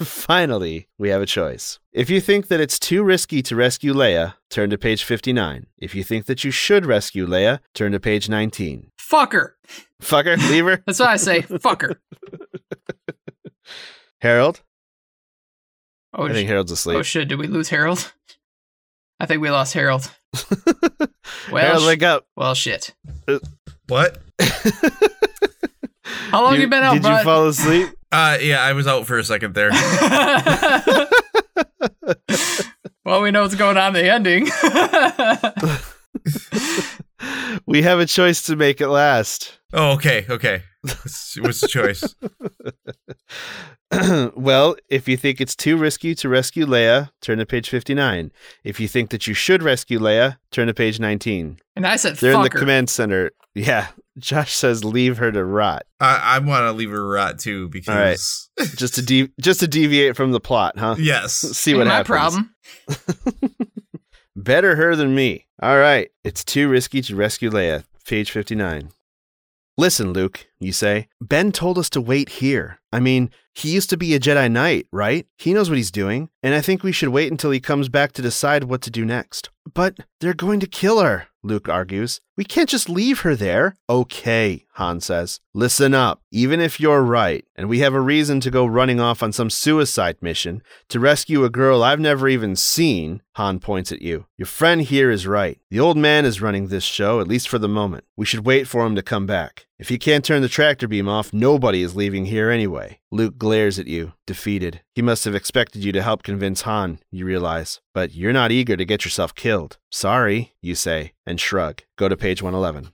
Speaker 1: Finally, we have a choice. If you think that it's too risky to rescue Leia, turn to page 59. If you think that you should rescue Leia, turn to page 19.
Speaker 3: Fucker.
Speaker 1: Fucker, leave her. <laughs>
Speaker 3: That's what I say. Fucker. <laughs>
Speaker 1: Harold?
Speaker 3: Oh,
Speaker 1: I think
Speaker 3: sh-
Speaker 1: Harold's asleep.
Speaker 3: oh shit! Did we lose Harold? <laughs> I think we lost Harold. <laughs> Well,
Speaker 1: Harold,
Speaker 3: sh-
Speaker 1: wake up.
Speaker 3: well, shit.
Speaker 2: What? <laughs>
Speaker 3: How long you, been out,
Speaker 1: Did
Speaker 3: bud?
Speaker 1: you fall asleep?
Speaker 2: Uh, yeah, I was out for a second there.
Speaker 3: well, we know what's going on in the ending.
Speaker 1: we have a choice to make it last.
Speaker 2: Oh, okay, okay. <laughs> What's, what's the choice? <laughs>
Speaker 1: well, if you think it's too risky to rescue Leia, turn to page 59. If you think that you should rescue Leia, turn to page 19.
Speaker 3: and I said,
Speaker 1: They're in the
Speaker 3: fucker.
Speaker 1: command center. Yeah. <laughs> Josh says leave her to rot.
Speaker 2: I, I want to leave her rot too because
Speaker 1: Just to de- just to deviate from the plot, huh?
Speaker 2: yes,
Speaker 1: See
Speaker 3: Ain't
Speaker 1: what
Speaker 3: my
Speaker 1: happens.
Speaker 3: problem.
Speaker 1: Better her than me. All right. It's too risky to rescue Leia. Page 59. Listen, Luke, you say. Ben told us to wait here. I mean, he used to be a Jedi Knight, right? He knows what he's doing, and I think we should wait until he comes back to decide what to do next. But they're going to kill her, Luke argues. We can't just leave her there. Okay, Han says. Listen up. Even if you're right, and we have a reason to go running off on some suicide mission to rescue a girl I've never even seen, Han points at you. Your friend here is right. The old man is running this show, at least for the moment. We should wait for him to come back. If you can't turn the tractor beam off, nobody is leaving here anyway. Luke glares at you, defeated. He must have expected you to help convince Han, you realize. But you're not eager to get yourself killed. Sorry, you say, and shrug. Go to page 111.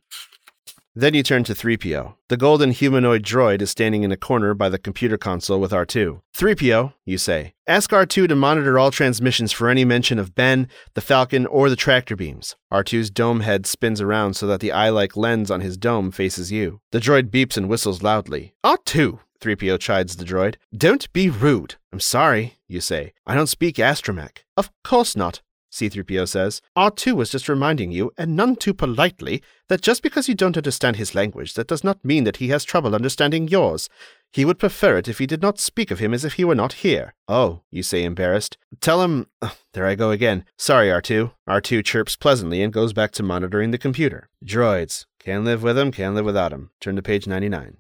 Speaker 1: Then you turn to 3PO. The golden humanoid droid is standing in a corner by the computer console with R2. 3PO, you say. Ask R2 to monitor all transmissions for any mention of Ben, the Falcon, or the tractor beams. R2's dome head spins around so that the eye like lens on his dome faces you. The droid beeps and whistles loudly. R2, 3PO chides the droid. Don't be rude. I'm sorry, you say. I don't speak astromech. Of course not. C3PO says, R2 was just reminding you, and none too politely, that just because you don't understand his language, that does not mean that he has trouble understanding yours. He would prefer it if he did not speak of him as if he were not here. Oh, you say embarrassed. Tell him. <sighs> There I go again. Sorry, R2. R2 chirps pleasantly and goes back to monitoring the computer. Droids. Can live with 'em, can live without 'em. Turn to page 99.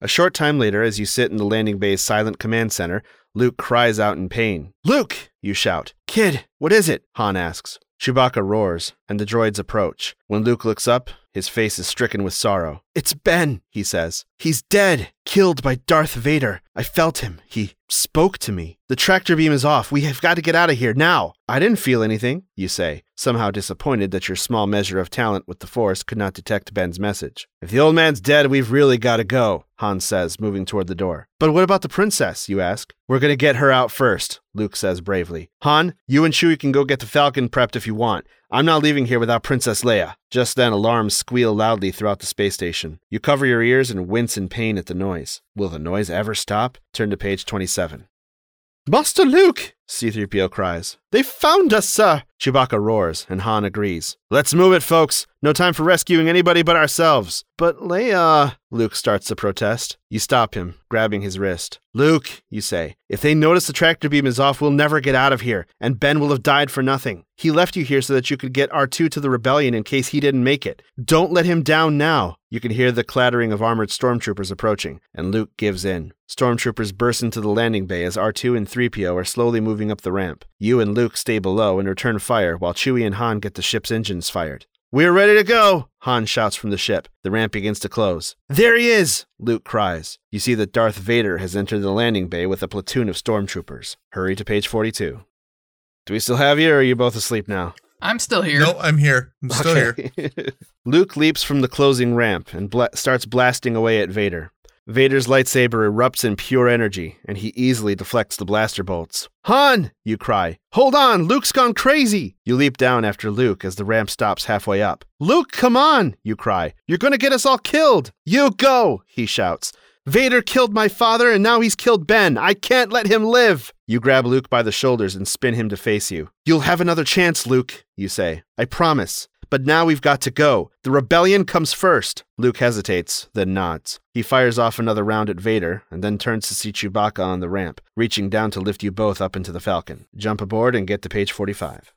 Speaker 1: A short time later, as you sit in the landing bay's silent command center, Luke cries out in pain. Luke! You shout. Kid, what is it? Han asks. Chewbacca roars, and the droids approach. When Luke looks up, his face is stricken with sorrow. It's Ben, he says. He's dead, killed by Darth Vader. I felt him. He spoke to me. The tractor beam is off. We have got to get out of here now. I didn't feel anything, you say, somehow disappointed that your small measure of talent with the Force could not detect Ben's message. If the old man's dead, we've really got to go, Han says, moving toward the door. But what about the princess, you ask? We're going to get her out first, Luke says bravely. Han, you and Chewie can go get the Falcon prepped if you want. I'm not leaving here without Princess Leia. Just then, alarms squeal loudly throughout the space station. You cover your ears and wince in pain at the noise. Will the noise ever stop? Turn to page 27. Master Luke, C3PO cries. They found us, sir! Chewbacca roars, and Han agrees. Let's move it, folks. No time for rescuing anybody but ourselves. But Leia, Luke starts to protest. You stop him, grabbing his wrist. Luke, you say, if they notice the tractor beam is off, we'll never get out of here, and Ben will have died for nothing. He left you here so that you could get R2 to the rebellion in case he didn't make it. Don't let him down now. You can hear the clattering of armored stormtroopers approaching, and Luke gives in. Stormtroopers burst into the landing bay as R2 and 3PO are slowly moving up the ramp. You and Luke stay below and return fire while Chewie and Han get the ship's engines fired. We're ready to go, Han shouts from the ship. The ramp begins to close. There he is, Luke cries. You see that Darth Vader has entered the landing bay with a platoon of stormtroopers. Hurry to page 42. Do we still have you, or are you both asleep now?
Speaker 3: I'm still here.
Speaker 2: No, I'm here. I'm still here.
Speaker 1: here. <laughs> Luke leaps from the closing ramp and bla- starts blasting away at Vader. Vader's lightsaber erupts in pure energy, and he easily deflects the blaster bolts. Han! You cry. Hold on! Luke's gone crazy! You leap down after Luke as the ramp stops halfway up. Luke, come on! You cry. You're gonna get us all killed! You go! He shouts. Vader killed my father, and now he's killed Ben. I can't let him live! You grab Luke by the shoulders and spin him to face you. You'll have another chance, Luke, you say. I promise. But now we've got to go. The rebellion comes first. Luke hesitates, then nods. He fires off another round at Vader, and then turns to see Chewbacca on the ramp, reaching down to lift you both up into the Falcon. Jump aboard and get to page 45.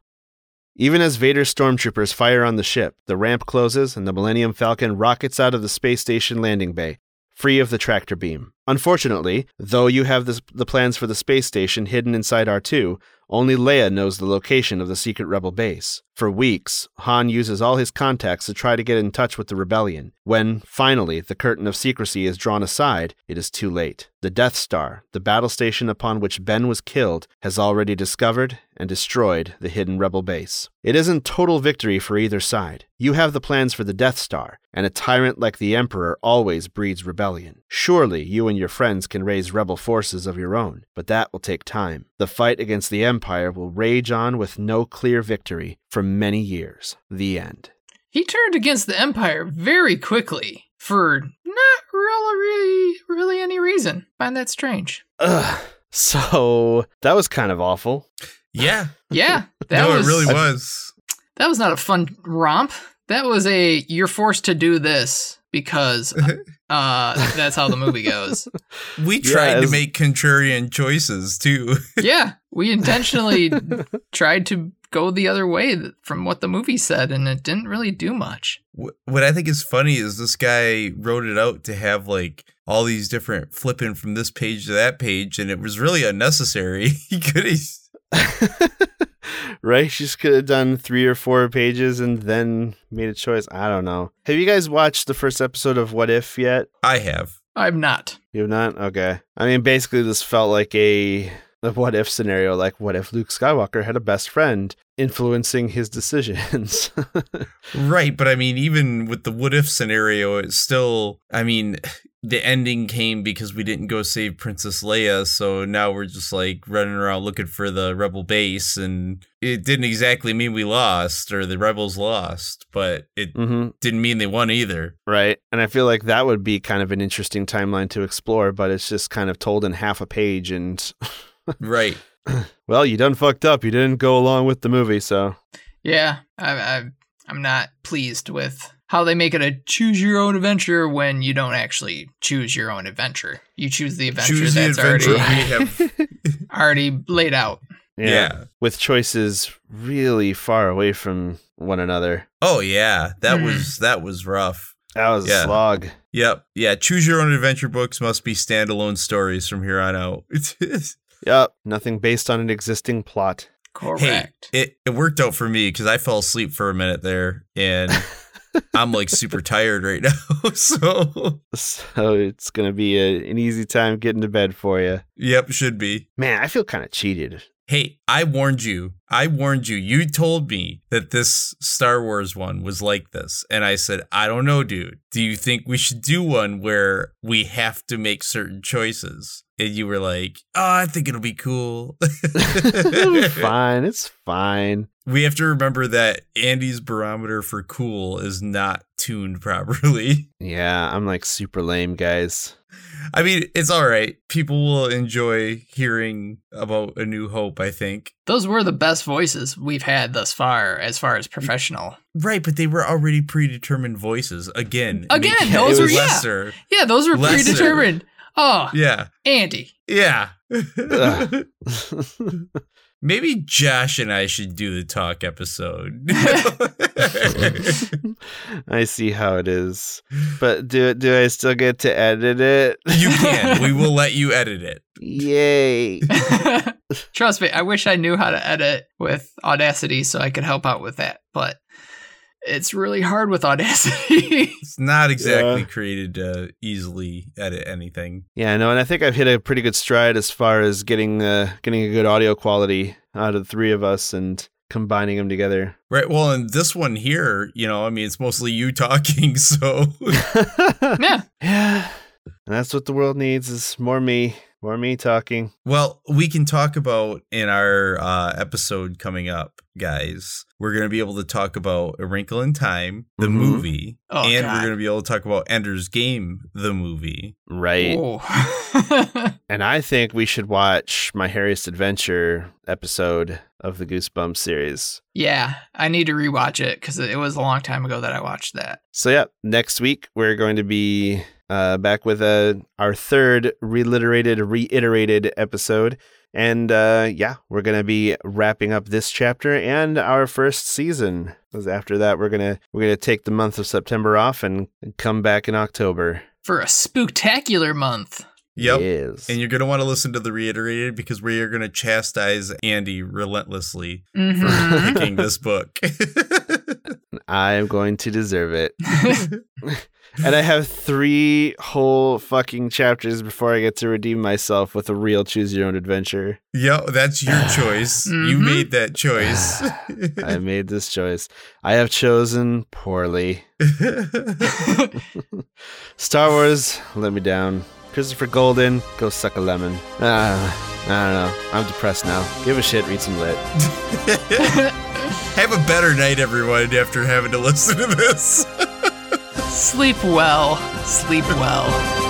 Speaker 1: Even as Vader's stormtroopers fire on the ship, the ramp closes and the Millennium Falcon rockets out of the space station landing bay, free of the tractor beam. Unfortunately, though you have the, the plans for the space station hidden inside R2, only Leia knows the location of the secret rebel base. For weeks, Han uses all his contacts to try to get in touch with the rebellion. When, finally, the curtain of secrecy is drawn aside, it is too late. The Death Star, the battle station upon which Ben was killed, has already discovered and destroyed the hidden rebel base. It isn't total victory for either side. You have the plans for the Death Star, and a tyrant like the Emperor always breeds rebellion. Surely you and your friends can raise rebel forces of your own, but that will take time. The fight against the Empire will rage on with no clear victory for many years. The end.
Speaker 3: He turned against the Empire very quickly for not really, really, really any reason. Find that strange.
Speaker 1: Ugh. So that was kind of awful.
Speaker 2: Yeah. <laughs>
Speaker 3: Yeah, that
Speaker 2: no,
Speaker 3: was
Speaker 2: it really was.
Speaker 3: that was not a fun romp. That was a you're forced to do this because <laughs> uh that's how the movie goes. <laughs>
Speaker 2: We tried
Speaker 1: Yes.
Speaker 2: to make contrarian choices too. <laughs>
Speaker 3: Yeah, we intentionally tried to go the other way from what the movie said and it didn't really do much.
Speaker 2: What I think is funny is this guy wrote it out to have like all these different flipping from this page to that page, and it was really unnecessary. he could have. <laughs>
Speaker 1: right? She just could have done three or four pages and then made a choice. I don't know. Have you guys watched the first episode of What If yet?
Speaker 2: I have.
Speaker 3: I'm not.
Speaker 1: You have not? Okay. I mean, basically, this felt like a, a what if scenario. Like, what if Luke Skywalker had a best friend influencing his decisions? <laughs>
Speaker 2: Right, but I mean, even with the what if scenario, it's still. I mean, the ending came because we didn't go save Princess Leia, so now we're just like running around looking for the rebel base, and it didn't exactly mean we lost or the rebels lost, but it
Speaker 1: hmm
Speaker 2: didn't mean they won either.
Speaker 1: Right. And I feel like that would be kind of an interesting timeline to explore, but it's just kind of told in half a page. And, <laughs>
Speaker 2: Right. <clears throat>
Speaker 1: well, you done fucked up. You didn't go along with the movie, so.
Speaker 3: Yeah, I, I I'm not pleased with how they make it a choose your own adventure when you don't actually choose your own adventure. You choose the adventure
Speaker 2: Choose the
Speaker 3: that's
Speaker 2: adventure
Speaker 3: already
Speaker 2: we <laughs> have.
Speaker 3: already laid out.
Speaker 2: Yeah.
Speaker 1: With choices really far away from one another.
Speaker 2: Oh yeah, that
Speaker 3: Hmm.
Speaker 2: was that was rough.
Speaker 1: That was
Speaker 2: Yeah.
Speaker 1: a slog.
Speaker 2: Yep. Yeah. Choose your own adventure books must be standalone stories from here on out. <laughs>
Speaker 1: Yep. Nothing based on an existing plot.
Speaker 3: Correct.
Speaker 2: Hey, it, it worked out for me because I fell asleep for a minute there and <laughs> I'm like super tired right now. <laughs> So,
Speaker 1: So it's going to be a, an easy time getting to bed for you.
Speaker 2: yep, should be.
Speaker 1: Man, I feel kind of cheated.
Speaker 2: Hey, I warned you. I warned you. You told me that this Star Wars one was like this. And I said, I don't know, dude. Do you think we should do one where we have to make certain choices? and you were like, "Oh, I think it'll be cool." <laughs>
Speaker 1: It'll be <laughs> fine. It's fine.
Speaker 2: We have to remember that Andy's barometer for cool is not tuned properly. <laughs>
Speaker 1: Yeah, I'm like super lame, guys.
Speaker 2: I mean, it's all right. People will enjoy hearing about A New Hope, I think.
Speaker 3: Those were the best voices we've had thus far, as far as professional.
Speaker 2: Right, but they were already predetermined voices. Again,
Speaker 3: Again,
Speaker 2: make
Speaker 3: those
Speaker 2: it
Speaker 3: were- yeah. Yeah, those were
Speaker 2: Lesser.
Speaker 3: predetermined. Oh,
Speaker 2: Yeah,
Speaker 3: Andy.
Speaker 2: yeah. <laughs> <laughs>
Speaker 1: Ugh.
Speaker 2: Maybe Josh and I should do the talk episode. <laughs>
Speaker 1: I see how it is. But do do I still get to edit it?
Speaker 2: you can. We will let you edit it.
Speaker 1: Yay. <laughs>
Speaker 3: Trust me, I wish I knew how to edit with Audacity so I could help out with that, but it's really hard with Audacity. <laughs>
Speaker 2: It's not exactly
Speaker 1: Yeah.
Speaker 2: created to easily edit anything.
Speaker 1: Yeah, no, and I think I've hit a pretty good stride as far as getting uh, getting a good audio quality out of the three of us and combining them together.
Speaker 2: Right. Well, and this one here, you know, I mean, it's mostly you <laughs> talking, so <laughs>
Speaker 3: yeah.
Speaker 1: yeah, and that's what the world needs is more me, more me talking.
Speaker 2: Well, we can talk about in our uh, episode coming up, guys. We're going to be able to talk about A Wrinkle in Time, the
Speaker 1: Mhm.
Speaker 2: movie,
Speaker 3: Oh,
Speaker 2: and
Speaker 3: God.
Speaker 2: we're going to be able to talk about Ender's Game, the movie.
Speaker 1: Right.
Speaker 3: Oh. <laughs>
Speaker 1: And I think we should watch my Hairiest Adventure episode of the Goosebumps series.
Speaker 3: yeah, I need to rewatch it because it was a long time ago that I watched that.
Speaker 1: So yeah, next week we're going to be uh, back with uh, our third reliterated, reiterated episode, and uh, yeah, we're going to be wrapping up this chapter and our first season. Because after that, we're gonna we're gonna take the month of September off and come back in October.
Speaker 3: For a spooktacular month.
Speaker 2: Yep.
Speaker 1: Yes.
Speaker 2: And you're going to want to listen to the reiterated because we are going to chastise Andy relentlessly for
Speaker 3: Mhm.
Speaker 2: picking this book. <laughs>
Speaker 1: I am going to deserve it. <laughs> <laughs> And I have three whole fucking chapters before I get to redeem myself with a real choose your own adventure.
Speaker 2: Yep, that's your <sighs> choice. You
Speaker 3: Mhm.
Speaker 2: made that choice. <sighs>
Speaker 1: I made this choice. I have chosen poorly. <laughs> <laughs> Star Wars let me down. Christopher Golden, go suck a lemon. Ah, I don't know. I'm depressed now. Give a shit, read some lit. <laughs>
Speaker 2: Have a better night, everyone, after having to listen to this.
Speaker 3: Sleep well. Sleep well.